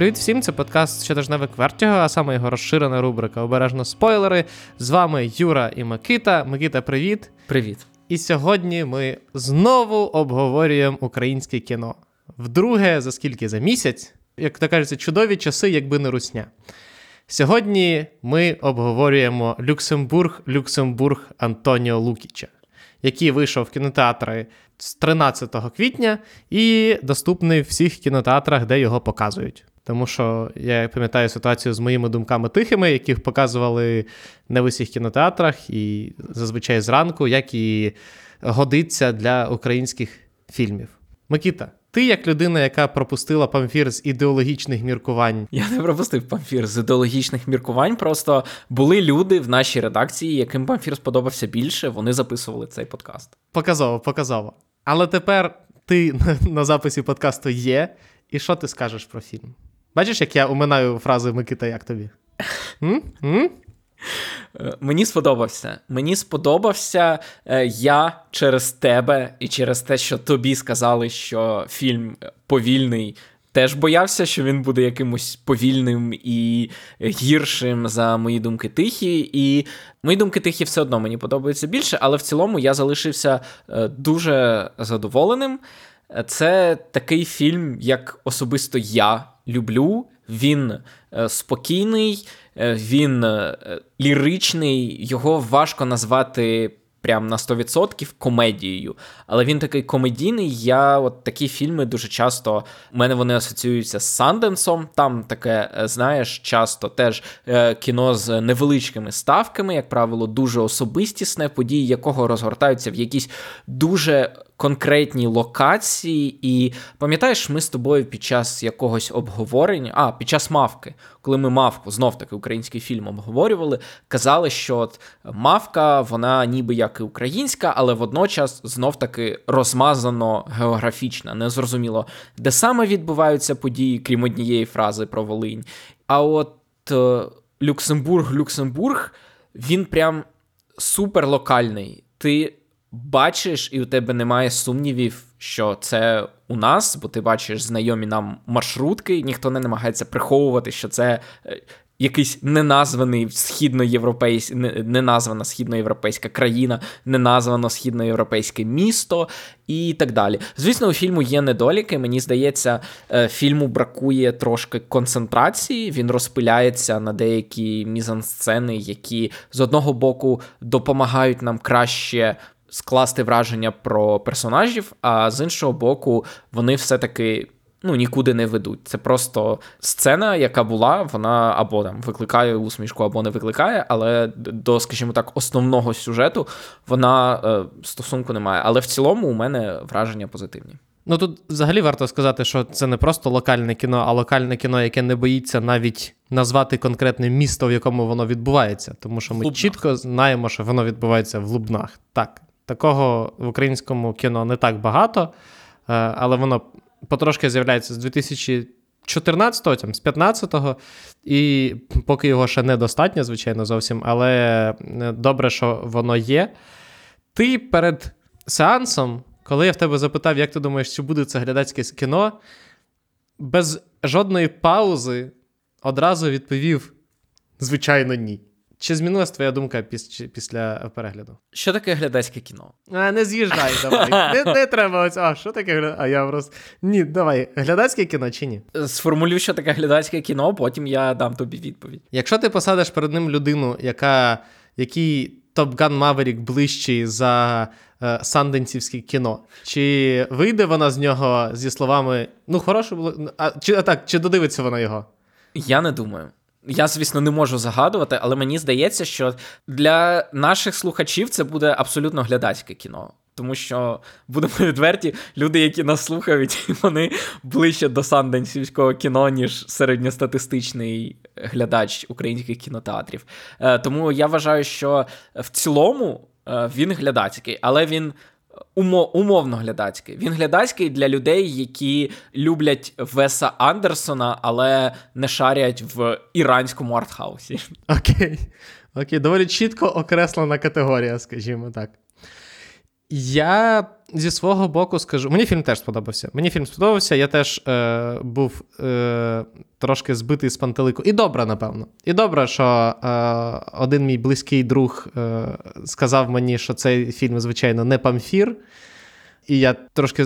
Привіт всім! Це подкаст щотижневик Вертіго, а саме його розширена рубрика Обережно спойлери. З вами Юра і Микита. Микита, привіт. Привіт. І сьогодні ми знову обговорюємо українське кіно. Вдруге, за скільки за місяць, як то кажеться, чудові часи, якби не русня. Сьогодні ми обговорюємо Люксембург, Люксембург Антоніо Лукіча, який вийшов в кінотеатри з 13 квітня і доступний в всіх кінотеатрах, де його показують. Тому що я пам'ятаю ситуацію з моїми думками тихими, яких показували не в усіх кінотеатрах, і зазвичай зранку, як і годиться для українських фільмів. Микіта, ти, як людина, яка пропустила памфір з ідеологічних міркувань. Я не пропустив памфір з ідеологічних міркувань. Просто були люди в нашій редакції, яким памфір сподобався більше, вони записували цей подкаст. Показово, показово. Але тепер ти на записі подкасту є. І що ти скажеш про фільм? Бачиш, як я уминаю фрази Микита, як тобі? М? М? Е, мені сподобався. Мені сподобався е, я через тебе і через те, що тобі сказали, що фільм повільний. Теж боявся, що він буде якимось повільним і гіршим за мої думки тихі. І мої думки тихі все одно мені подобаються більше, але в цілому я залишився е, дуже задоволеним. Це такий фільм, як особисто я люблю. Він е, спокійний, е, він е, ліричний, його важко назвати прям на 100% комедією. Але він такий комедійний. Я от такі фільми дуже часто у мене вони асоціюються з Санденсом. Там таке, знаєш, часто теж кіно з невеличкими ставками, як правило, дуже особистісне, події якого розгортаються в якісь дуже конкретні локації, і пам'ятаєш, ми з тобою під час якогось обговорення, а під час мавки, коли ми мавку знов таки український фільм обговорювали, казали, що от мавка, вона ніби як і українська, але водночас знов таки розмазано географічна, незрозуміло, де саме відбуваються події, крім однієї фрази про Волинь. А от е, Люксембург, Люксембург, він прям супер локальний. Ти бачиш, і у тебе немає сумнівів, що це у нас, бо ти бачиш знайомі нам маршрутки, ніхто не намагається приховувати, що це. Е, якийсь неназваний східноєвропейсь... неназвана східноєвропейська країна, неназвано східноєвропейське місто і так далі. Звісно, у фільму є недоліки. Мені здається, е, фільму бракує трошки концентрації. Він розпиляється на деякі мізансцени, які з одного боку допомагають нам краще скласти враження про персонажів, а з іншого боку, вони все-таки. Ну, нікуди не ведуть. Це просто сцена, яка була, вона або там викликає усмішку, або не викликає, але до, скажімо так, основного сюжету вона е, стосунку не має. Але в цілому у мене враження позитивні. Ну тут взагалі варто сказати, що це не просто локальне кіно, а локальне кіно, яке не боїться навіть назвати конкретне місто, в якому воно відбувається. Тому що ми Лубнах. чітко знаємо, що воно відбувається в Лубнах. Так, Такого в українському кіно не так багато, е, але воно потрошки з'являється з 2014-го, там, з 15-го, і поки його ще недостатньо, звичайно, зовсім, але е, добре, що воно є. Ти перед сеансом, коли я в тебе запитав, як ти думаєш, чи буде це глядацьке кіно, без жодної паузи одразу відповів: звичайно, ні. Чи змінилась твоя думка піс- після перегляду? Що таке глядацьке кіно? А, Не з'їжджай, давай. Не не треба ось, а що таке глядацьке? А я просто. Ні, давай, глядацьке кіно чи ні? Сформулюй, що таке глядацьке кіно, потім я дам тобі відповідь. Якщо ти посадиш перед ним людину, яка який Gun Maverick ближчий за е, санденсівське кіно, чи вийде вона з нього зі словами ну, хороше було. А, чи, а так, чи додивиться вона його? Я не думаю. Я, звісно, не можу загадувати, але мені здається, що для наших слухачів це буде абсолютно глядацьке кіно. Тому що, будемо відверті, люди, які нас слухають, вони ближче до санденсівського кіно, ніж середньостатистичний глядач українських кінотеатрів. Е, тому я вважаю, що в цілому е, він глядацький, але він умовно глядацький. Він глядацький для людей, які люблять Веса Андерсона, але не шарять в іранському артхаусі. Окей. Окей, доволі чітко окреслена категорія, скажімо так. Я зі свого боку скажу. Мені фільм теж сподобався. Мені фільм сподобався, я теж е, був е, трошки збитий з пантелику. І добре, напевно. І добре, що е, один мій близький друг е, сказав мені, що цей фільм, звичайно, не памфір. І я трошки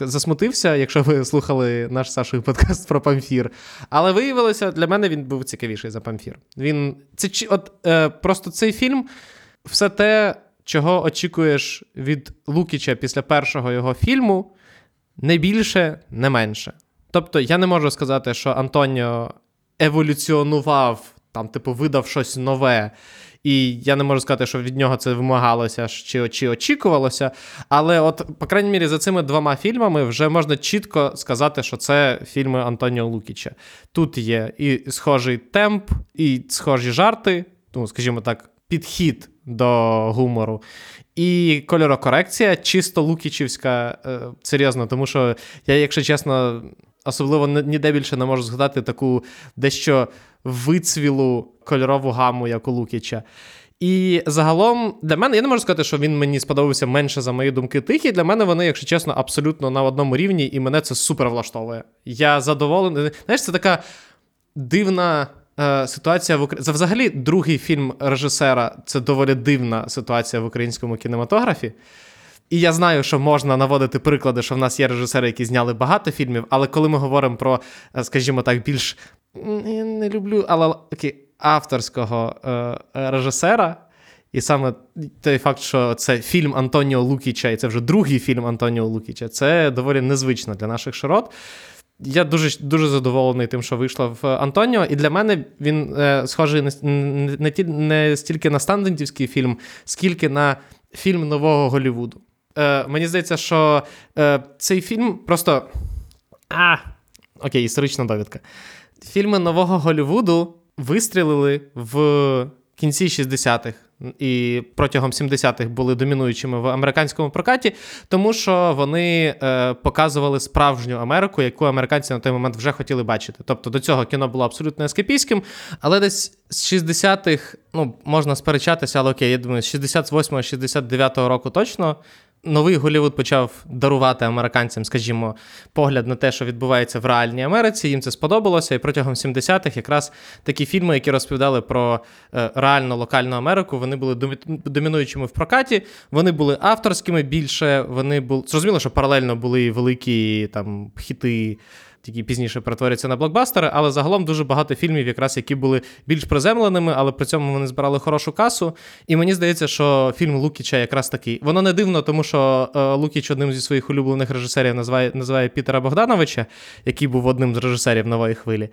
засмутився, якщо ви слухали наш Сашою подкаст про памфір. Але виявилося, для мене він був цікавіший за памфір. Він це от е, просто цей фільм, все те, чого очікуєш від Лукіча після першого його фільму, не більше, не менше. Тобто, я не можу сказати, що Антоніо еволюціонував, там, типу, видав щось нове. І я не можу сказати, що від нього це вимагалося чи чи очікувалося. Але, от, по крайній мірі, за цими двома фільмами вже можна чітко сказати, що це фільми Антоніо Лукіча. Тут є і схожий темп, і схожі жарти, ну, скажімо так, підхід до гумору. І кольорокорекція чисто лукічівська, е, серйозно, тому що я, якщо чесно, особливо ніде більше не можу згадати таку дещо вицвілу кольорову гаму, як у Лукіча. І загалом для мене я не можу сказати, що він мені сподобався менше за мої думки тихі. Для мене вони, якщо чесно, абсолютно на одному рівні, і мене це супер влаштовує. Я задоволений. Знаєш, це така дивна ситуація в Україні. Взагалі, другий фільм режисера це доволі дивна ситуація в українському кінематографі. І я знаю, що можна наводити приклади, що в нас є режисери, які зняли багато фільмів, але коли ми говоримо про, е, скажімо так, більш я не люблю, але окей, авторського е, режисера. І саме той факт, що це фільм Антоніо Лукіча, і це вже другий фільм Антоніо Лукіча, це доволі незвично для наших широт. Я дуже дуже задоволений тим, що вийшло в Антоніо. І для мене він е, схожий не, не, не стільки на стандартівський фільм, скільки на фільм нового Голлівуду. Е, Мені здається, що е, цей фільм просто. А, Окей, історична довідка. Фільми нового Голлівуду вистрілили в кінці 60-х і протягом 70-х були домінуючими в американському прокаті, тому що вони е, показували справжню Америку, яку американці на той момент вже хотіли бачити. Тобто до цього кіно було абсолютно ескепійським, але десь з 60-х, ну можна сперечатися, але окей, я думаю, з 68-69 року точно новий Голівуд почав дарувати американцям, скажімо, погляд на те, що відбувається в реальній Америці. Їм це сподобалося. І протягом 70-х якраз такі фільми, які розповідали про е, реальну локальну Америку, вони були домінуючими в прокаті. Вони були авторськими більше. Вони були зрозуміло, що паралельно були великі там хіти які пізніше перетворяться на блокбастери, але загалом дуже багато фільмів, якраз які були більш приземленими, але при цьому вони збирали хорошу касу. І мені здається, що фільм Лукіча якраз такий. Воно не дивно, тому що е, Лукіч одним зі своїх улюблених режисерів називає, називає Пітера Богдановича, який був одним з режисерів нової хвилі.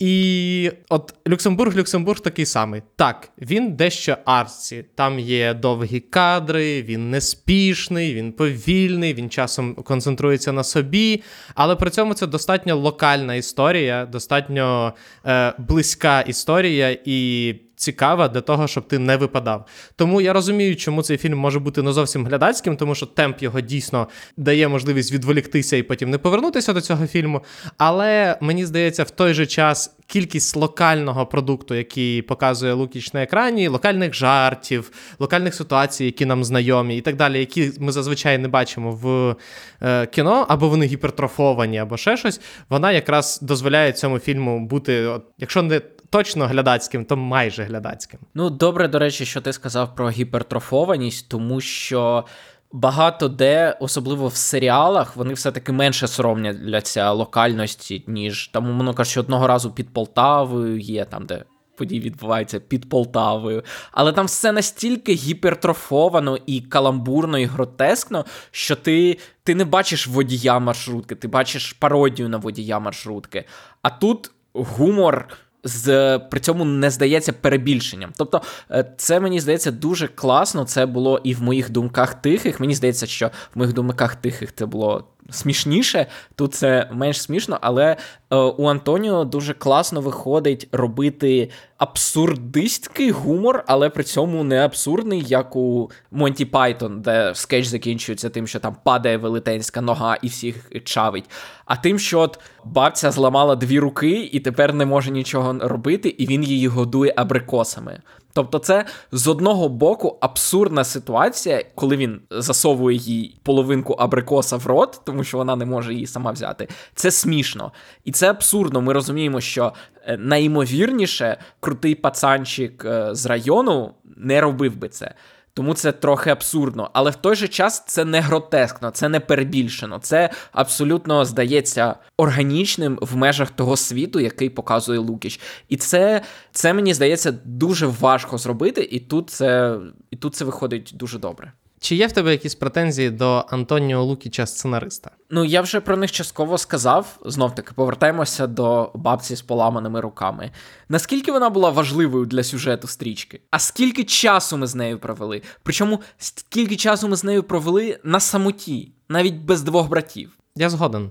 І от Люксембург, Люксембург такий самий. Так, він дещо арці. Там є довгі кадри, він неспішний, він повільний, він часом концентрується на собі. Але при цьому це достатньо локальна історія, достатньо е, близька історія і цікава для того, щоб ти не випадав. Тому я розумію, чому цей фільм може бути не зовсім глядацьким, тому що темп його дійсно дає можливість відволіктися і потім не повернутися до цього фільму. Але мені здається, в той же час. Кількість локального продукту, який показує Лукіч на екрані, локальних жартів, локальних ситуацій, які нам знайомі, і так далі, які ми зазвичай не бачимо в е, кіно, або вони гіпертрофовані, або ще щось, вона якраз дозволяє цьому фільму бути, якщо не точно глядацьким, то майже глядацьким. Ну, добре, до речі, що ти сказав про гіпертрофованість, тому що. Багато де, особливо в серіалах, вони все-таки менше соромляться локальності, ніж там, умовно кажучи, одного разу під Полтавою є там, де події відбуваються під Полтавою. Але там все настільки гіпертрофовано і каламбурно, і гротескно, що ти ти не бачиш водія маршрутки, ти бачиш пародію на водія маршрутки. А тут гумор з при цьому не здається перебільшенням. Тобто, е, це мені здається дуже класно. Це було і в моїх думках тихих. Мені здається, що в моїх думках тихих це було смішніше. Тут це менш смішно, але е, у Антоніо дуже класно виходить робити абсурдистський гумор, але при цьому не абсурдний, як у Монті Пайтон, де скетч закінчується тим, що там падає велетенська нога і всіх чавить. А тим, що от бабця зламала дві руки і тепер не може нічого робити, і він її годує абрикосами. Тобто, це з одного боку абсурдна ситуація, коли він засовує їй половинку абрикоса в рот, тому що вона не може її сама взяти. Це смішно. І це абсурдно. Ми розуміємо, що е, найімовірніше крутий пацанчик е, з району не робив би це. Тому це трохи абсурдно, але в той же час це не гротескно, це не перебільшено. Це абсолютно здається органічним в межах того світу, який показує Лукіч. І це це мені здається дуже важко зробити, і тут це, і тут це виходить дуже добре. Чи є в тебе якісь претензії до Антоніо Лукіча, сценариста? Ну, я вже про них частково сказав. Знов таки, повертаємося до бабці з поламаними руками. Наскільки вона була важливою для сюжету стрічки? А скільки часу ми з нею провели? Причому скільки часу ми з нею провели на самоті, навіть без двох братів? Я згоден.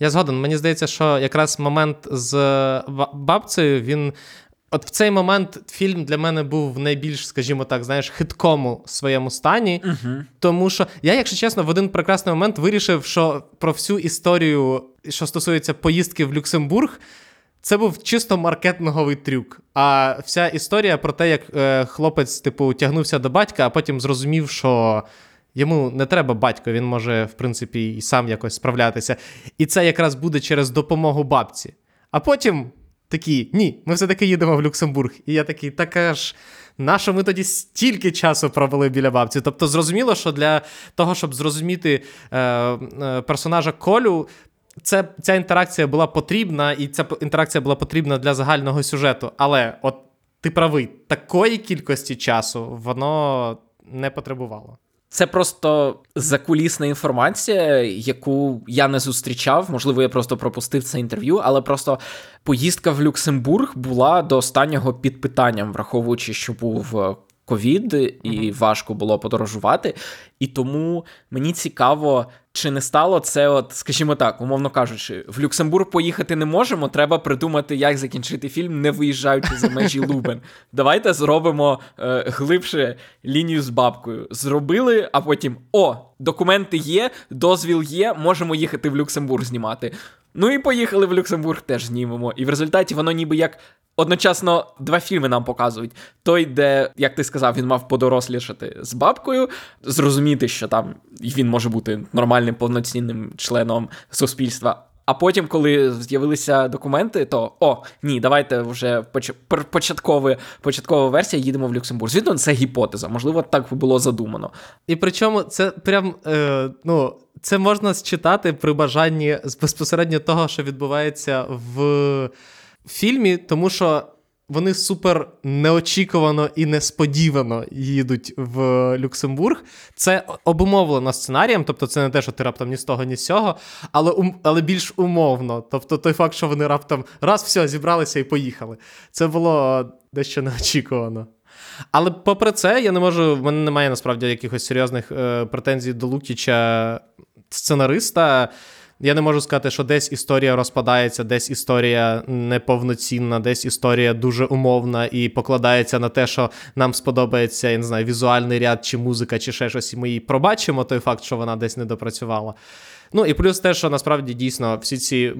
Я згоден. Мені здається, що якраз момент з бабцею він От в цей момент фільм для мене був в найбільш, скажімо так, знаєш, хиткому своєму стані. Угу. Тому що я, якщо чесно, в один прекрасний момент вирішив, що про всю історію, що стосується поїздки в Люксембург, це був чисто маркетинговий трюк. А вся історія про те, як е, хлопець, типу, тягнувся до батька, а потім зрозумів, що. Йому не треба батько, він може, в принципі, і сам якось справлятися. І це якраз буде через допомогу бабці. А потім такі, ні, ми все-таки їдемо в Люксембург. І я такий, така ж. Нащо ми тоді стільки часу провели біля бабці? Тобто, зрозуміло, що для того, щоб зрозуміти е, е, персонажа Колю, це, ця інтеракція була потрібна, і ця інтеракція була потрібна для загального сюжету. Але от ти правий, такої кількості часу воно не потребувало. Це просто закулісна інформація, яку я не зустрічав. Можливо, я просто пропустив це інтерв'ю, але просто поїздка в Люксембург була до останнього під питанням, враховуючи, що був е, ковід, і важко було подорожувати. І тому мені цікаво, чи не стало це, от, скажімо так, умовно кажучи, в Люксембург поїхати не можемо. Треба придумати, як закінчити фільм, не виїжджаючи за межі Лубен. Давайте зробимо е, глибше лінію з бабкою. Зробили, а потім о, документи є, дозвіл є, можемо їхати в Люксембург знімати. Ну і поїхали в Люксембург, теж знімемо. І в результаті воно ніби як одночасно два фільми нам показують. Той, де, як ти сказав, він мав подорослішати з бабкою, зрозуміти, що там він може бути нормальним повноцінним членом суспільства. А потім, коли з'явилися документи, то о, ні, давайте вже початкова, початкова версія їдемо в Люксембург. Звідно, це гіпотеза, можливо, так було задумано. І причому це прям е, ну, це можна считати при бажанні безпосередньо того, що відбувається в фільмі, тому що вони супер неочікувано і несподівано їдуть в Люксембург. Це обумовлено сценарієм, тобто це не те, що ти раптом ні з того, ні з цього, але але більш умовно. Тобто той факт, що вони раптом раз все зібралися і поїхали. Це було дещо неочікувано. Але попри це, я не можу, в мене немає насправді якихось серйозних е, претензій до Лукіча сценариста. Я не можу сказати, що десь історія розпадається, десь історія неповноцінна, десь історія дуже умовна і покладається на те, що нам сподобається, я не знаю, візуальний ряд, чи музика, чи ще щось, і ми її пробачимо, той факт, що вона десь не допрацювала. Ну і плюс те, що насправді дійсно всі ці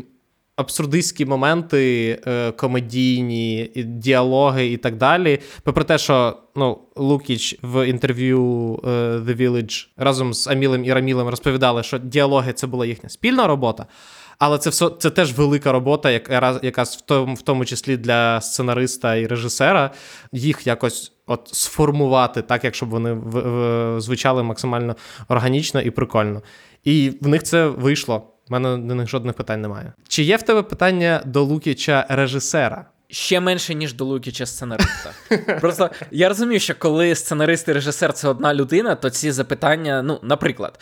абсурдистські моменти, е, комедійні діалоги і так далі. Попри те, що ну, Лукіч в інтерв'ю е, The Village разом з Амілем і Рамілем розповідали, що діалоги це була їхня спільна робота. Але це все це теж велика робота, яка якась в тому, в тому числі для сценариста і режисера, їх якось от сформувати так, як щоб вони в, в, звучали максимально органічно і прикольно. І в них це вийшло. У мене до них жодних питань немає. Чи є в тебе питання до Лукіча режисера? Ще менше, ніж до Лукіча сценариста. Просто я розумію, що коли сценарист і режисер це одна людина, то ці запитання, ну, наприклад,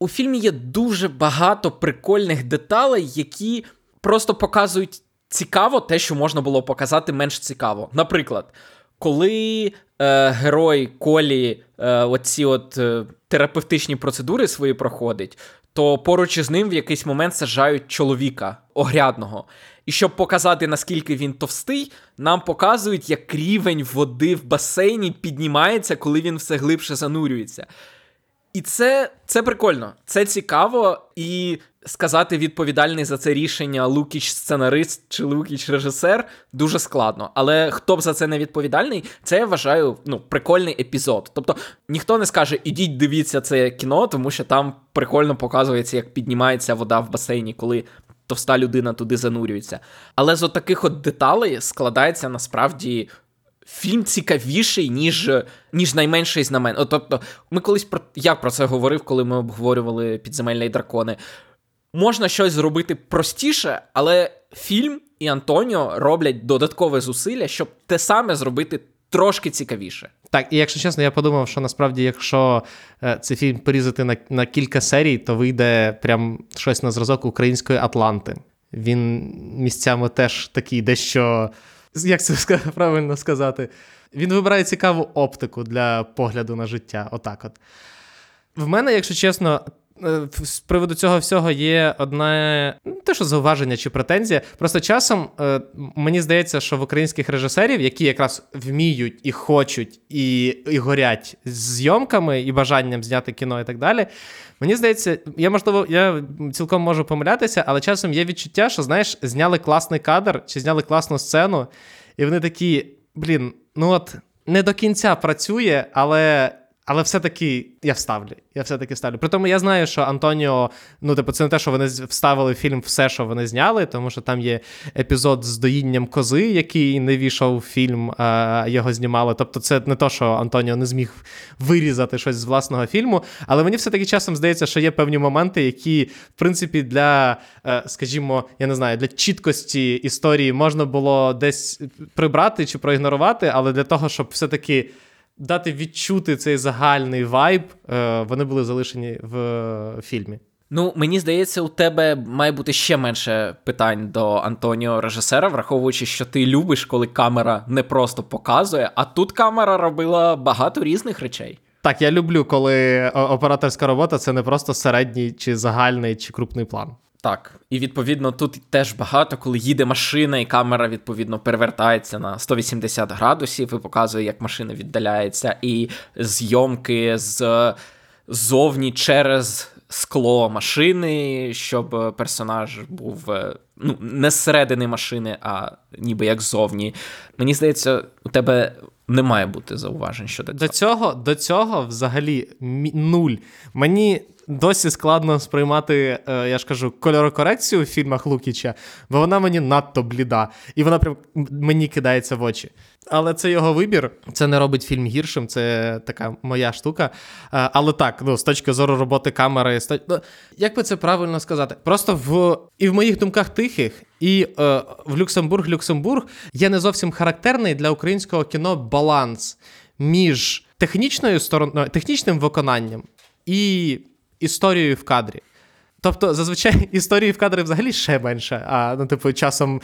у фільмі є дуже багато прикольних деталей, які просто показують цікаво те, що можна було показати менш цікаво. Наприклад, коли е, герой Колі е, оці от е, терапевтичні процедури свої проходить, то поруч із ним в якийсь момент сажають чоловіка огрядного. І щоб показати, наскільки він товстий, нам показують, як рівень води в басейні піднімається, коли він все глибше занурюється. І це це прикольно, це цікаво, і сказати відповідальний за це рішення Лукіч сценарист чи Лукіч режисер дуже складно. Але хто б за це не відповідальний, це я вважаю ну, прикольний епізод. Тобто ніхто не скаже, ідіть дивіться це кіно, тому що там прикольно показується, як піднімається вода в басейні, коли. Товста людина туди занурюється. Але з отаких от деталей складається насправді фільм цікавіший, ніж ніж найменший знамен. Тобто, ми колись про я про це говорив, коли ми обговорювали підземельні дракони. Можна щось зробити простіше, але фільм і Антоніо роблять додаткове зусилля, щоб те саме зробити трошки цікавіше. Так, і якщо чесно, я подумав, що насправді, якщо е, цей фільм порізати на на кілька серій, то вийде прям щось на зразок української Атланти. Він місцями теж такий дещо як це правильно сказати, він вибирає цікаву оптику для погляду на життя. Отак от. В мене, якщо чесно, з приводу цього всього є одне не те, що зауваження чи претензія. Просто часом е, мені здається, що в українських режисерів, які якраз вміють і хочуть, і і горять зйомками і бажанням зняти кіно і так далі. Мені здається, я можливо, я цілком можу помилятися, але часом є відчуття, що знаєш, зняли класний кадр чи зняли класну сцену, і вони такі, блін, ну от не до кінця працює, але але все-таки я вставлю. Я все-таки вставлю. При тому я знаю, що Антоніо, ну, типу, це не те, що вони вставили в фільм все, що вони зняли, тому що там є епізод з доїнням кози, який не війшов в фільм, а його знімали. Тобто, це не те, що Антоніо не зміг вирізати щось з власного фільму. Але мені все-таки часом здається, що є певні моменти, які, в принципі, для, е, скажімо, я не знаю, для чіткості історії можна було десь прибрати чи проігнорувати, але для того, щоб все-таки дати відчути цей загальний вайб, е, вони були залишені в фільмі. Ну, мені здається, у тебе має бути ще менше питань до Антоніо режисера, враховуючи, що ти любиш, коли камера не просто показує, а тут камера робила багато різних речей. Так, я люблю, коли операторська робота це не просто середній чи загальний чи крупний план. Так, і відповідно тут теж багато, коли їде машина, і камера відповідно перевертається на 180 градусів і показує, як машина віддаляється, і зйомки з зовні через скло машини, щоб персонаж був е, ну, не зсередини машини, а ніби як зовні. Мені здається, у тебе не має бути зауважень щодо цього. До цього, до цього взагалі нуль. Мені досі складно сприймати, е, я ж кажу, кольорокорекцію в фільмах Лукіча, бо вона мені надто бліда, і вона прям мені кидається в очі. Але це його вибір, це не робить фільм гіршим, це така моя штука. Е, але так, ну, з точки зору роботи камери, з... ну, як би це правильно сказати? Просто в і в моїх думках тихих, і е, в Люксембург Люксембург є не зовсім характерний для українського кіно баланс між технічною стороною, технічним виконанням і історією в кадрі. Тобто, зазвичай історії в кадрі взагалі ще менше, а ну, типу, часом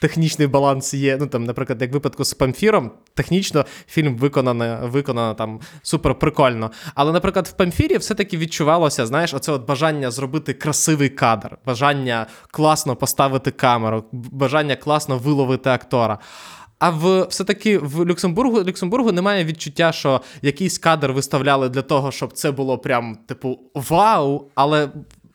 технічний баланс є. Ну, там, наприклад, як в випадку з Памфіром, технічно фільм виконано виконано там супер прикольно. Але, наприклад, в Памфірі все-таки відчувалося, знаєш, оце от бажання зробити красивий кадр, бажання класно поставити камеру, бажання класно виловити актора. А в все-таки в Люксембургу Люксембургу немає відчуття, що якийсь кадр виставляли для того, щоб це було прям типу вау, але.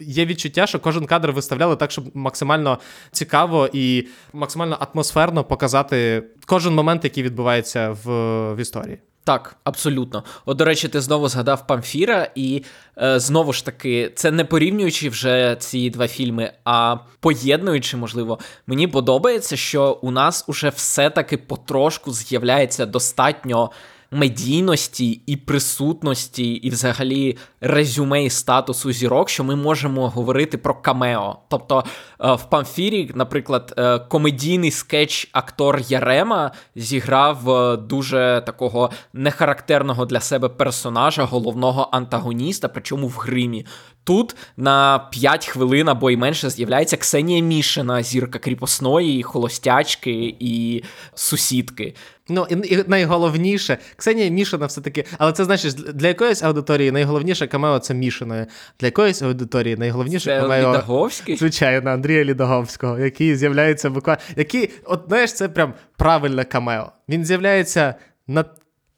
Є відчуття, що кожен кадр виставляли так, щоб максимально цікаво і максимально атмосферно показати кожен момент, який відбувається в, в історії. Так, абсолютно. От, до речі, ти знову згадав Памфіра, і е, знову ж таки, це не порівнюючи вже ці два фільми, а поєднуючи, можливо, мені подобається, що у нас уже все-таки потрошку з'являється достатньо медійності і присутності, і взагалі резюме і статусу зірок, що ми можемо говорити про камео. Тобто е, в Памфірі, наприклад, е, комедійний скетч актор Ярема зіграв е, дуже такого нехарактерного для себе персонажа, головного антагоніста, причому в гримі. Тут на 5 хвилин або й менше з'являється Ксенія Мішина, зірка кріпосної, холостячки і сусідки. Ну і, і найголовніше, Ксенія Мішина все-таки, але це значить, для якоїсь аудиторії найголовніше камео це Мішиною. Для якоїсь аудиторії найголовніше це камео... Лідаговський? Звичайно, Андрія Лідаговського, який з'являється буквально. Який, от знаєш, це прям правильне камео. Він з'являється на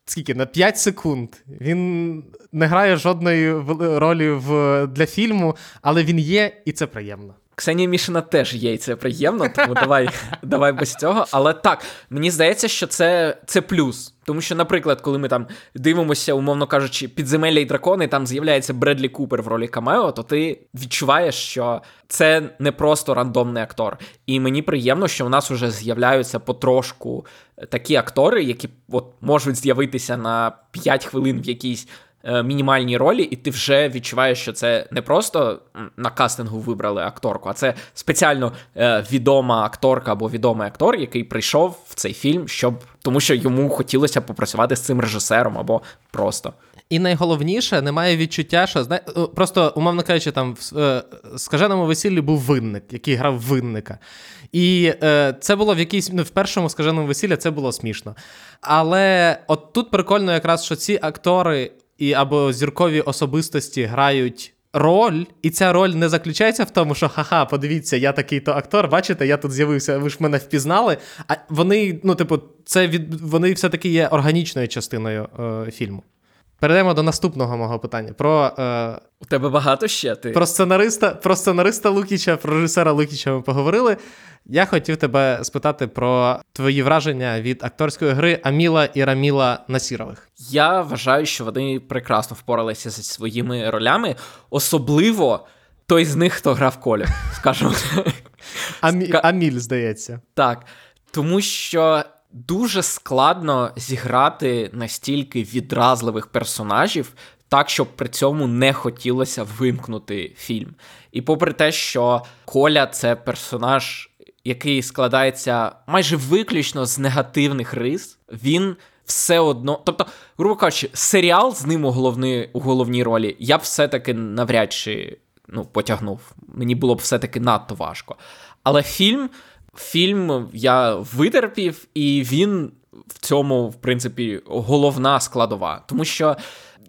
скільки на 5 секунд. Він не грає жодної ролі в, для фільму, але він є, і це приємно. Ксенія Мішина теж є, і це приємно, тому давай давай без цього. Але так, мені здається, що це це плюс. Тому що, наприклад, коли ми там дивимося, умовно кажучи, підземелля і дракони, там з'являється Бредлі Купер в ролі Камео, то ти відчуваєш, що це не просто рандомний актор. І мені приємно, що в нас вже з'являються потрошку такі актори, які от можуть з'явитися на 5 хвилин в якійсь мінімальній ролі, і ти вже відчуваєш, що це не просто на кастингу вибрали акторку, а це спеціально е, відома акторка або відомий актор, який прийшов в цей фільм, щоб тому що йому хотілося попрацювати з цим режисером або просто. І найголовніше, немає відчуття, що знає, просто, умовно кажучи, там в е, скаженому весіллі був винник, який грав винника. І е, це було в якійсь ну, в першому скаженому весіллі це було смішно. Але от тут прикольно, якраз, що ці актори і або зіркові особистості грають роль, і ця роль не заключається в тому, що ха-ха, подивіться, я такий-то актор, бачите, я тут з'явився, ви ж мене впізнали. А вони, ну, типу, це від вони все-таки є органічною частиною е, фільму. Перейдемо до наступного мого питання. Про е, у тебе багато ще ти. Про сценариста про сценариста Лукіча, про режисера Лукіча ми поговорили. Я хотів тебе спитати про твої враження від акторської гри Аміла і Раміла Насірових. Я вважаю, що вони прекрасно впоралися зі своїми ролями, особливо той з них, хто грав Колю, скажімо. Амі... Аміль, здається. Так. Тому що дуже складно зіграти настільки відразливих персонажів, так, щоб при цьому не хотілося вимкнути фільм. І попри те, що Коля це персонаж, який складається майже виключно з негативних рис, він. Все одно, тобто, грубо кажучи, серіал з ним у головні, у головній ролі я б все-таки навряд чи ну, потягнув. Мені було б все-таки надто важко. Але фільм фільм я витерпів, і він в цьому, в принципі, головна складова. Тому що,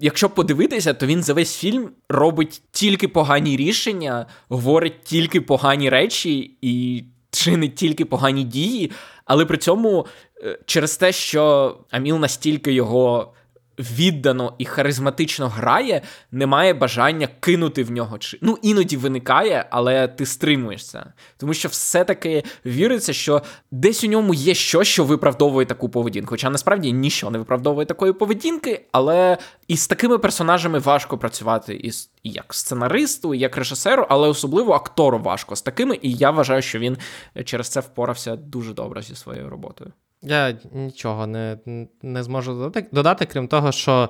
якщо подивитися, то він за весь фільм робить тільки погані рішення, говорить тільки погані речі і чинить тільки погані дії, але при цьому е, через те, що Аміл настільки його віддано і харизматично грає, немає бажання кинути в нього. Ну, іноді виникає, але ти стримуєшся. Тому що все-таки віриться, що десь у ньому є щось, що виправдовує таку поведінку. Хоча насправді нічого не виправдовує такої поведінки, але і з такими персонажами важко працювати і, як сценаристу, і як режисеру, але особливо актору важко з такими. І я вважаю, що він через це впорався дуже добре зі своєю роботою. Я нічого не не зможу додати, додати, крім того, що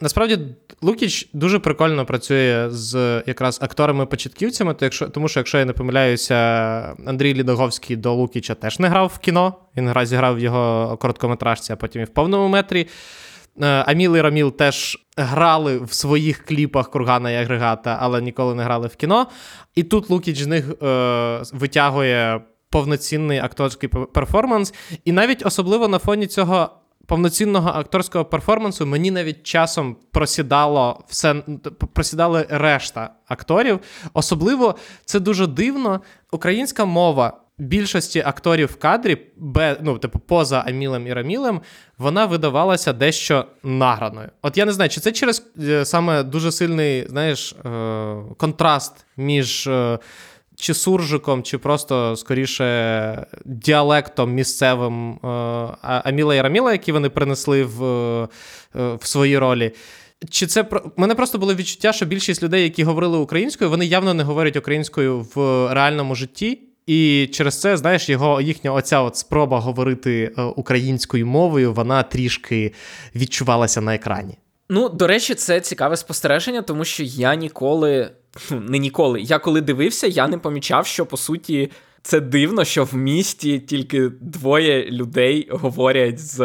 насправді Лукіч дуже прикольно працює з якраз акторами-початківцями, то якщо, тому що, якщо я не помиляюся, Андрій Лідоговський до Лукіча теж не грав в кіно. Він зіграв в його короткометражці, а потім і в повному метрі. Е, Аміл і Раміл теж грали в своїх кліпах Кургана і агрегата, але ніколи не грали в кіно. І тут Лукіч з них е, витягує повноцінний акторський перформанс. І навіть особливо на фоні цього. Повноцінного акторського перформансу мені навіть часом просідало все просідали решта акторів. Особливо це дуже дивно. Українська мова більшості акторів в кадрі, ну, типу, поза Амілем і Рамілем, вона видавалася дещо награною. От я не знаю, чи це через е, саме дуже сильний, знаєш, е, контраст між. Е, чи суржиком, чи просто скоріше діалектом місцевим е, Аміла і Раміла, які вони принесли в е, в свої ролі. Чи це мене просто було відчуття, що більшість людей, які говорили українською, вони явно не говорять українською в реальному житті. І через це, знаєш, його їхня оця от спроба говорити е, українською мовою, вона трішки відчувалася на екрані. Ну, до речі, це цікаве спостереження, тому що я ніколи не ніколи. Я коли дивився, я не помічав, що по суті це дивно, що в місті тільки двоє людей говорять з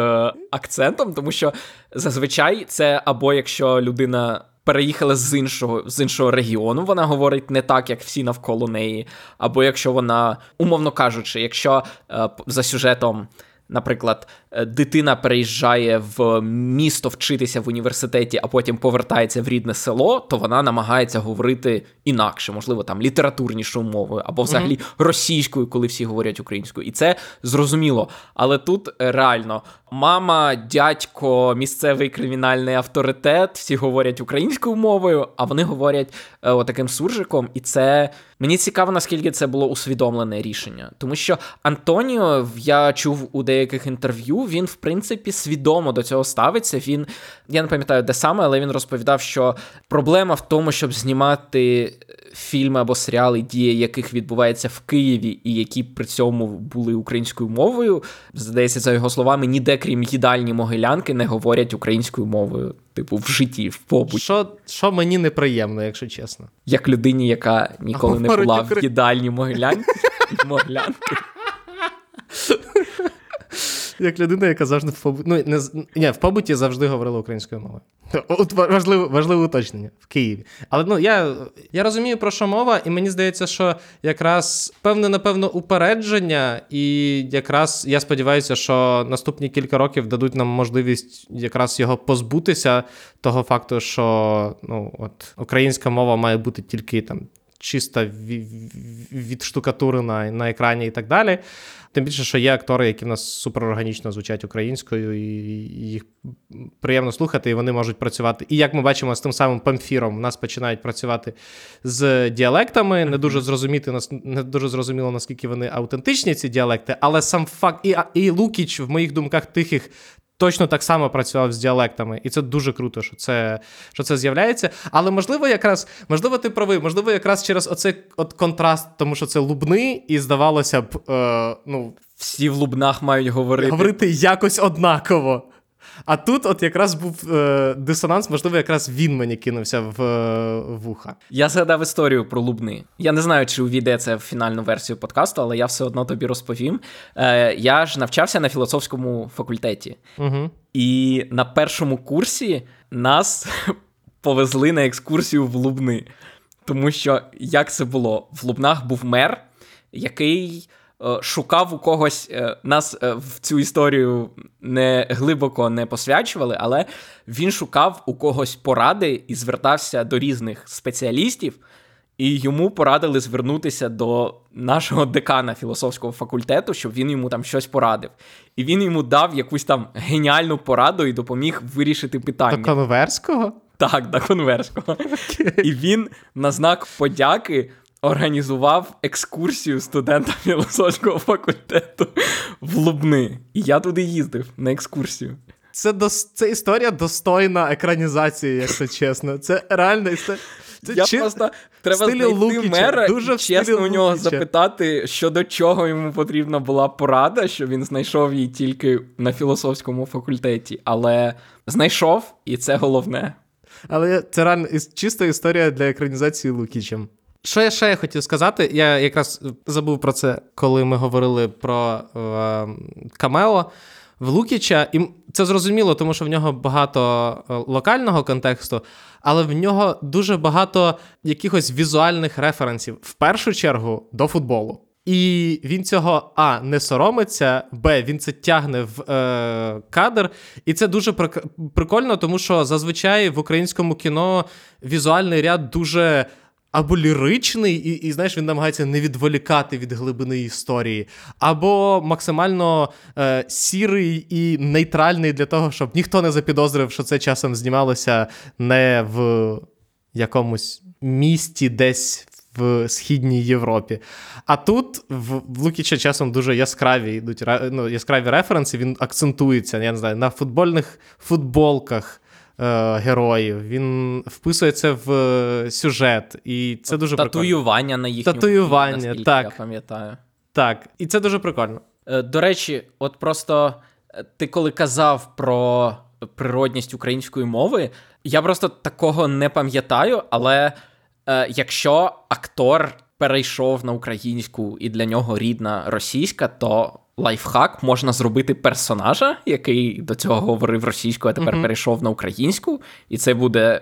акцентом, тому що зазвичай це або якщо людина. Переїхала з іншого з іншого регіону, вона говорить не так, як всі навколо неї. Або якщо вона, умовно кажучи, якщо е, за сюжетом наприклад, е, дитина переїжджає в місто вчитися в університеті, а потім повертається в рідне село, то вона намагається говорити інакше, можливо, там літературнішою мовою, або взагалі mm-hmm. російською, коли всі говорять українською. І це зрозуміло. Але тут е, реально мама, дядько, місцевий кримінальний авторитет, всі говорять українською мовою, а вони говорять е, отаким суржиком, і це мені цікаво, наскільки це було усвідомлене рішення. Тому що Антоніо, я чув у деяких інтерв'ю, він, в принципі, свідомо до цього ставиться. Він, я не пам'ятаю, де саме, але він розповідав, що проблема в тому, щоб знімати фільми або серіали, дія яких відбувається в Києві, і які при цьому були українською мовою. Здається, за його словами, ніде крім їдальні могилянки, не говорять українською мовою, типу, в житті, в побуті. Що що мені неприємно, якщо чесно. Як людині, яка ніколи не була в їдальні могилянки. могилянки. Як людина, яка завжди в побуті. Ну, не, ні, в побуті завжди говорила українською мовою. От важливе, важливе уточнення в Києві. Але ну я я розумію, про що мова, і мені здається, що якраз певне, напевно, упередження, і якраз я сподіваюся, що наступні кілька років дадуть нам можливість якраз його позбутися, того факту, що ну, от українська мова має бути тільки там чисто відштукатурена на екрані і так далі. Тим більше, що є актори, які в нас суперорганічно звучать українською, і їх приємно слухати, і вони можуть працювати. І як ми бачимо з тим самим памфіром, в нас починають працювати з діалектами. Не дуже зрозуміти нас не дуже зрозуміло, наскільки вони аутентичні, ці діалекти, але сам факт і і Лукіч в моїх думках тихих точно так само працював з діалектами, і це дуже круто, що це що це з'являється. Але можливо, якраз можливо, ти правий, можливо, якраз через оцей от контраст, тому що це лубни, і здавалося б, е, ну. Всі в лубнах мають говорити. Говорити якось однаково. А тут, от якраз був е, дисонанс, можливо, якраз він мені кинувся в е, вуха. Я згадав історію про Лубни. Я не знаю, чи увійде це в фінальну версію подкасту, але я все одно тобі розповім. Е, Я ж навчався на філософському факультеті, Угу. і на першому курсі нас повезли на екскурсію в Лубни. Тому що як це було? В Лубнах був мер, який. Е, шукав у когось е, нас е, в цю історію не глибоко не посвячували, але він шукав у когось поради і звертався до різних спеціалістів, і йому порадили звернутися до нашого декана філософського факультету, щоб він йому там щось порадив. І він йому дав якусь там геніальну пораду і допоміг вирішити питання. До Конверського? Так, до Конверського. Okay. І він на знак подяки організував екскурсію студента філософського факультету в Лубни. І я туди їздив на екскурсію. Це дос... це історія достойна екранізації, якщо чесно. Це реальна історія. Це Я чи... просто треба знайти Лукіча. мера дуже і чесно у нього Лукіча. запитати, щодо чого йому потрібна була порада, що він знайшов її тільки на філософському факультеті, але знайшов, і це головне. Але це реально чиста історія для екранізації Лукічем. Що я ще хотів сказати? Я якраз забув про це, коли ми говорили про е, Камео в Лукіча. І це зрозуміло, тому що в нього багато е, локального контексту, але в нього дуже багато якихось візуальних референсів, в першу чергу, до футболу. І він цього А не соромиться, Б, він це тягне в е, кадр. І це дуже прикольно, тому що зазвичай в українському кіно візуальний ряд дуже або ліричний, і, і знаєш, він намагається не відволікати від глибини історії, або максимально е, сірий і нейтральний для того, щоб ніхто не запідозрив, що це часом знімалося не в якомусь місті десь. В східній Європі. А тут в, в Лукіча часом дуже яскраві йдуть ну, яскраві референси. Він акцентується, я не знаю, на футбольних футболках, героїв, він вписується в е, сюжет, і це дуже Татуювання прикольно. на їхню Татуювання, так. я пам'ятаю. Так, і це дуже прикольно. Е, до речі, от просто е, ти коли казав про природність української мови, я просто такого не пам'ятаю, але е, якщо актор перейшов на українську і для нього рідна російська, то лайфхак можна зробити персонажа, який до цього говорив російською, а тепер uh-huh. перейшов на українську, і це буде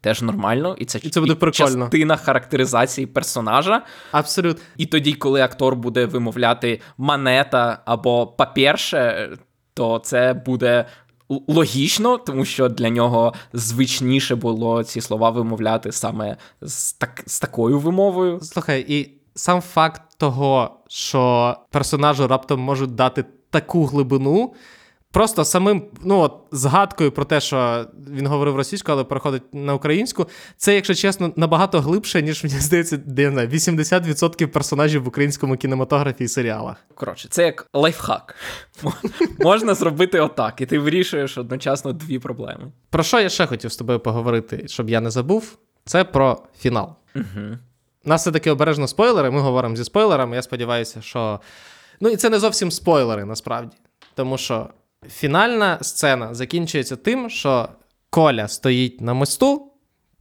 теж нормально, і це, І це буде прикольно. частина характеризації персонажа. Абсолютно. І тоді, коли актор буде вимовляти манета або папірше, то це буде логічно, тому що для нього звичніше було ці слова вимовляти саме з, так, з такою вимовою. Слухай, і сам факт того, що персонажу раптом можуть дати таку глибину. Просто самим, ну от згадкою про те, що він говорив російською, але переходить на українську, це, якщо чесно, набагато глибше, ніж мені здається, де знаю, 80% персонажів в українському кінематографі і серіалах. Коротше, це як лайфхак. Можна зробити отак, і ти вирішуєш одночасно дві проблеми. Про що я ще хотів з тобою поговорити, щоб я не забув, це про фінал. Угу. Нас все-таки обережно спойлери. Ми говоримо зі спойлерами. Я сподіваюся, що. Ну і це не зовсім спойлери, насправді. Тому що фінальна сцена закінчується тим, що Коля стоїть на мосту.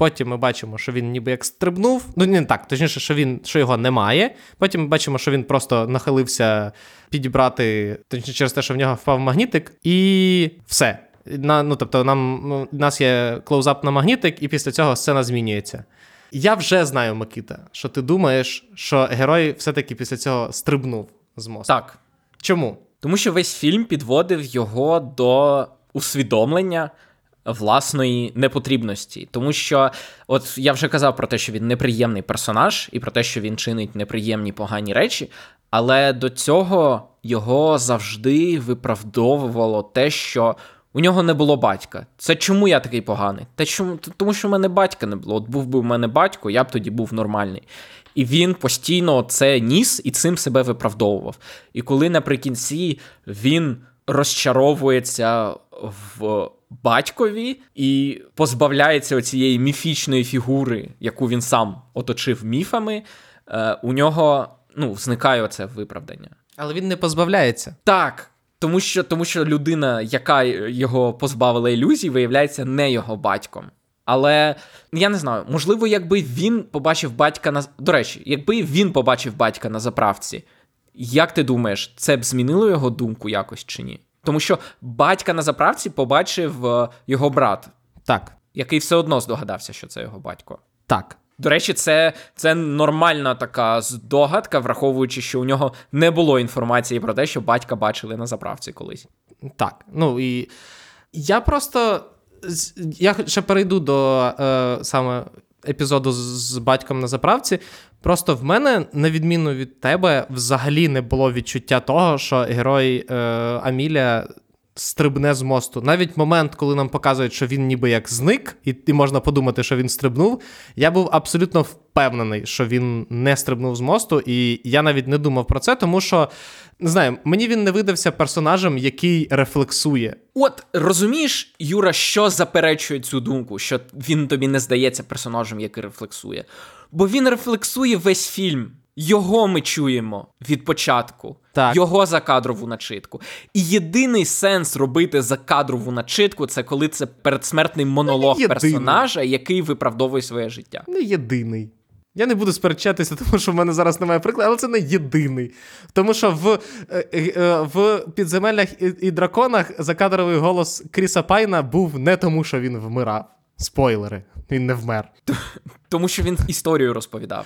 Потім ми бачимо, що він ніби як стрибнув. Ну, не так, точніше, що він що його немає. Потім ми бачимо, що він просто нахилився підібрати, точніше, через те, що в нього впав магнітик, і все. На, ну, тобто, нам, ну, у нас є клоузап на магнітик, і після цього сцена змінюється. Я вже знаю, Микита, що ти думаєш, що герой все-таки після цього стрибнув з мосту. Так. Чому? Тому що весь фільм підводив його до усвідомлення власної непотрібності. Тому що, от я вже казав про те, що він неприємний персонаж, і про те, що він чинить неприємні погані речі, але до цього його завжди виправдовувало те, що. У нього не було батька. Це чому я такий поганий? Та чому? Тому що в мене батька не було. От був би в мене батько, я б тоді був нормальний. І він постійно це ніс і цим себе виправдовував. І коли наприкінці він розчаровується в батькові і позбавляється оцієї міфічної фігури, яку він сам оточив міфами, е, у нього ну, зникає оце виправдання. Але він не позбавляється. Так. Тому що, тому що людина, яка його позбавила ілюзій, виявляється не його батьком. Але я не знаю, можливо, якби він побачив батька на до речі, якби він побачив батька на заправці, як ти думаєш, це б змінило його думку якось чи ні? Тому що батька на заправці побачив е, його брат, Так. який все одно здогадався, що це його батько. Так. До речі, це, це нормальна така здогадка, враховуючи, що у нього не було інформації про те, що батька бачили на заправці колись. Так. Ну і я просто. Я ще перейду до е, саме епізоду з- батьком на заправці. Просто в мене, на відміну від тебе, взагалі не було відчуття того, що герой е, Аміля стрибне з мосту. Навіть момент, коли нам показують, що він ніби як зник, і, і можна подумати, що він стрибнув. Я був абсолютно впевнений, що він не стрибнув з мосту, і я навіть не думав про це, тому що не знаю, мені він не видався персонажем, який рефлексує. От розумієш, Юра, що заперечує цю думку, що він тобі не здається персонажем, який рефлексує. Бо він рефлексує весь фільм. Його ми чуємо від початку, Так. його закадрову начитку. І єдиний сенс робити закадрову начитку це коли це передсмертний монолог єдиний. персонажа, який виправдовує своє життя. Не єдиний. Я не буду сперечатися, тому що в мене зараз немає прикладу, але це не єдиний. Тому що в, е, е, в підземеллях і драконах закадровий голос Кріса Пайна був не тому, що він вмирав. Спойлери, він не вмер. Тому що він історію розповідав.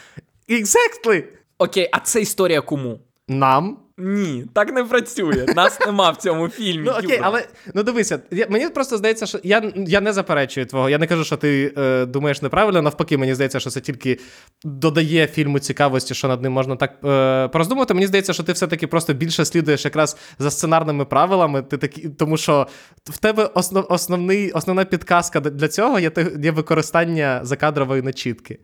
Exactly! Окей, а це історія кому? Нам. Ні, так не працює. Нас нема в цьому фільмі. Ну окей, але ну дивися, я, мені просто здається, що я, я не заперечую твого. Я не кажу, що ти е, думаєш неправильно. Навпаки, мені здається, що це тільки додає фільму цікавості, що над ним можна так е, пороздумувати. Мені здається, що ти все-таки просто більше слідуєш якраз за сценарними правилами. Ти такі, тому що в тебе основ, основний, основна підказка для цього є, є використання закадрової начітки.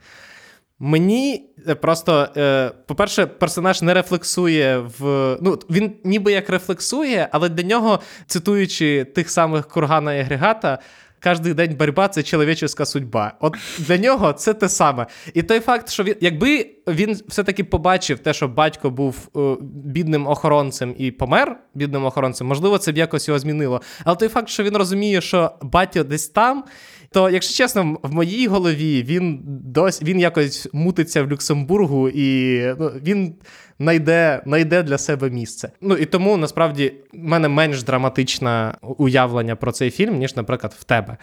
Мені е, просто, е, по-перше, персонаж не рефлексує в. Ну, він ніби як рефлексує, але для нього, цитуючи тих самих Кургана і Агрегата, кожен день боротьба це чоловіческа судьба. От для нього це те саме. І той факт, що він, якби він все-таки побачив те, що батько був е, бідним охоронцем і помер бідним охоронцем, можливо, це б якось його змінило. Але той факт, що він розуміє, що батько десь там. То, якщо чесно, в моїй голові він досі він якось мутиться в Люксембургу, і ну, він знайде, знайде для себе місце. Ну і тому насправді в мене менш драматичне уявлення про цей фільм, ніж, наприклад, в тебе.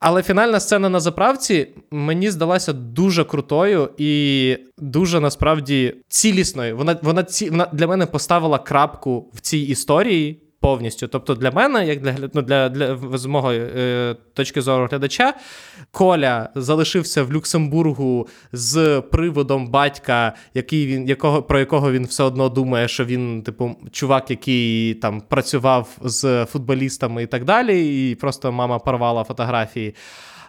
Але фінальна сцена на заправці мені здалася дуже крутою і дуже насправді цілісною. Вона вона, ці, вона для мене поставила крапку в цій історії повністю. Тобто для мене, як для ну, для, для з мого е, точки зору глядача, Коля залишився в Люксембургу з приводом батька, який він, якого, про якого він все одно думає, що він, типу, чувак, який там працював з футболістами і так далі, і просто мама порвала фотографії.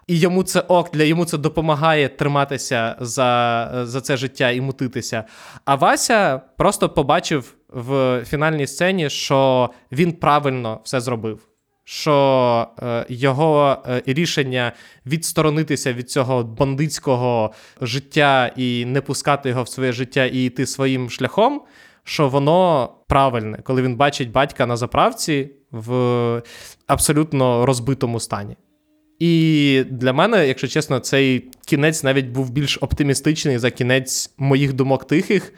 І йому це ок, для йому це допомагає триматися за за це життя і мутитися. А Вася просто побачив в фінальній сцені, що він правильно все зробив. Що е, його е, рішення відсторонитися від цього бандитського життя і не пускати його в своє життя і йти своїм шляхом, що воно правильне, коли він бачить батька на заправці в абсолютно розбитому стані. І для мене, якщо чесно, цей кінець навіть був більш оптимістичний за кінець моїх думок тихих,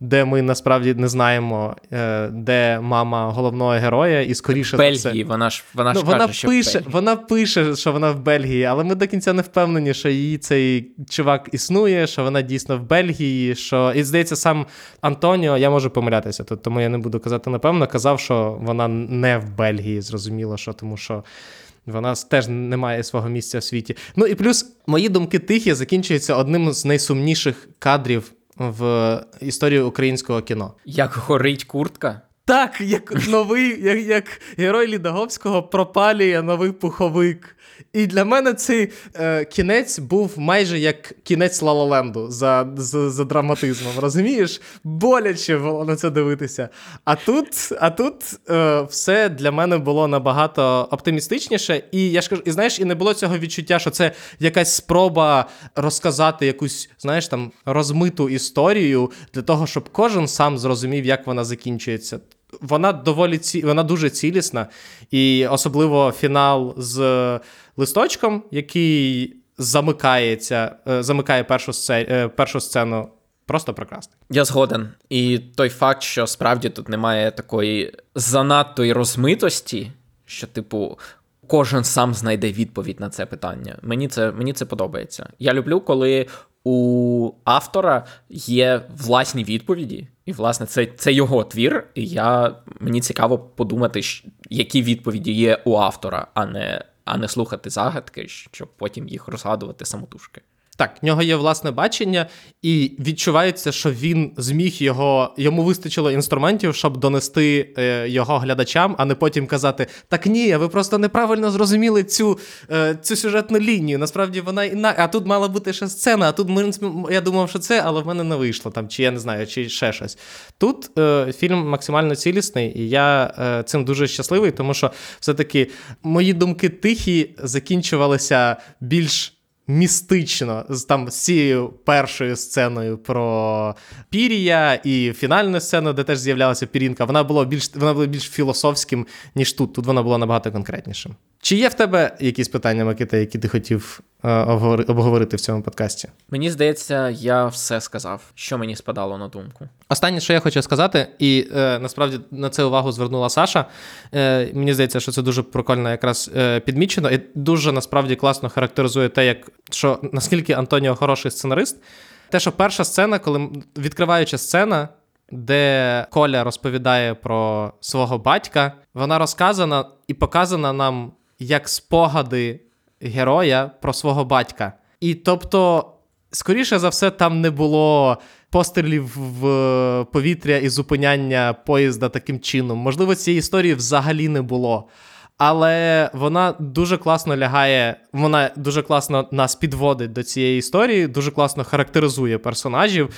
де ми насправді не знаємо, е, де мама головного героя, і скоріше в Бельгії, це... вона ж вона ну, ж вона каже, що пише, в вона пише, що вона в Бельгії, але ми до кінця не впевнені, що її цей чувак існує, що вона дійсно в Бельгії. Що і здається, сам Антоніо, я можу помилятися тут, тому я не буду казати напевно. Казав, що вона не в Бельгії. Зрозуміло, що тому що. Вона теж не має свого місця в світі. Ну і плюс мої думки тихі закінчуються одним з найсумніших кадрів в історії українського кіно. Як горить куртка? Так, як новий, як, як герой Лідаговського пропалює новий пуховик. І для мене цей е, кінець був майже як кінець Лалаленду за за, за драматизмом. Розумієш? Боляче було на це дивитися. А тут а тут е, все для мене було набагато оптимістичніше. І я ж кажу, і знаєш, і не було цього відчуття, що це якась спроба розказати якусь, знаєш, там розмиту історію для того, щоб кожен сам зрозумів, як вона закінчується. Вона доволі ці... вона дуже цілісна, і особливо фінал з листочком, який замикається, е, замикає першу сцену, е, першу сцену. Просто прекрасний. Я згоден. І той факт, що справді тут немає такої занадтої розмитості, що, типу, кожен сам знайде відповідь на це питання. Мені це мені це подобається. Я люблю, коли у автора є власні відповіді, і, власне, це це його твір. І я мені цікаво подумати, які відповіді є у автора, а не а не слухати загадки, щоб потім їх розгадувати самотужки. Так, в нього є власне бачення, і відчувається, що він зміг його, йому вистачило інструментів, щоб донести е, його глядачам, а не потім казати: Так ні, ви просто неправильно зрозуміли цю е, цю сюжетну лінію. Насправді вона іна... а тут мала бути ще сцена. А тут я думав, що це, але в мене не вийшло там, чи я не знаю, чи ще щось. Тут е, фільм максимально цілісний, і я е, цим дуже щасливий, тому що все-таки мої думки тихі закінчувалися більш містично з там з цією першою сценою про Пірія і фінальну сцену, де теж з'являлася Пірінка, вона була більш вона була більш філософським, ніж тут. Тут вона була набагато конкретнішим. Чи є в тебе якісь питання, Микита, які ти хотів обговорити в цьому подкасті? Мені здається, я все сказав, що мені спадало на думку. Останнє, що я хочу сказати, і е, насправді на це увагу звернула Саша. Е, Мені здається, що це дуже прикольно якраз е, підмічено, і дуже насправді класно характеризує те, як що наскільки Антоніо хороший сценарист. Те, що перша сцена, коли відкриваюча сцена, де Коля розповідає про свого батька, вона розказана і показана нам як спогади героя про свого батька. І тобто, скоріше за все, там не було пострілів в повітря і зупиняння поїзда таким чином. Можливо, цієї історії взагалі не було. Але вона дуже класно лягає, вона дуже класно нас підводить до цієї історії, дуже класно характеризує персонажів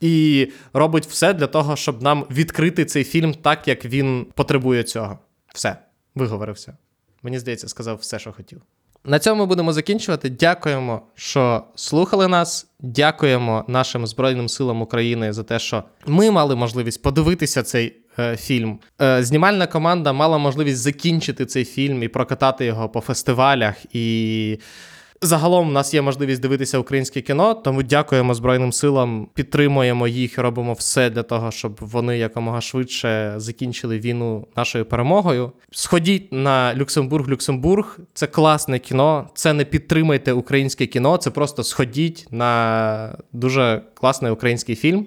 і робить все для того, щоб нам відкрити цей фільм так, як він потребує цього. Все, виговорився. Мені здається, сказав все, що хотів. На цьому будемо закінчувати. Дякуємо, що слухали нас. Дякуємо нашим Збройним силам України за те, що ми мали можливість подивитися цей е, фільм. Е, знімальна команда мала можливість закінчити цей фільм і прокатати його по фестивалях і Загалом у нас є можливість дивитися українське кіно, тому дякуємо Збройним силам, підтримуємо їх і робимо все для того, щоб вони якомога швидше закінчили війну нашою перемогою. Сходіть на Люксембург, Люксембург. Це класне кіно. Це не підтримайте українське кіно, це просто сходіть на дуже класний український фільм.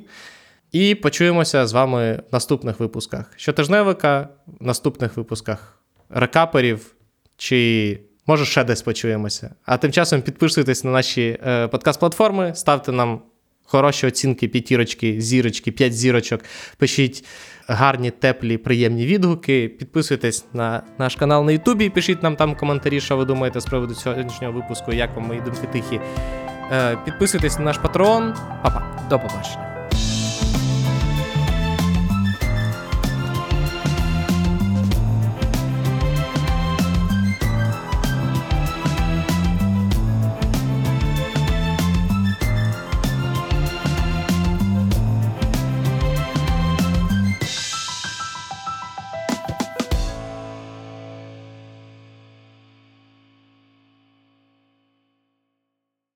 І почуємося з вами в наступних випусках щотижневика, в наступних випусках рекаперів чи може ще десь почуємося. А тим часом підписуйтесь на наші е, подкаст-платформи, ставте нам хороші оцінки, п'ятірочки, зірочки, п'ять зірочок. Пишіть гарні, теплі, приємні відгуки. Підписуйтесь на наш канал на Ютубі і пишіть нам там коментарі, що ви думаєте з приводу сьогоднішнього випуску, як вам мої думки тихі. Е, підписуйтесь на наш патрон. Па-па. До побачення.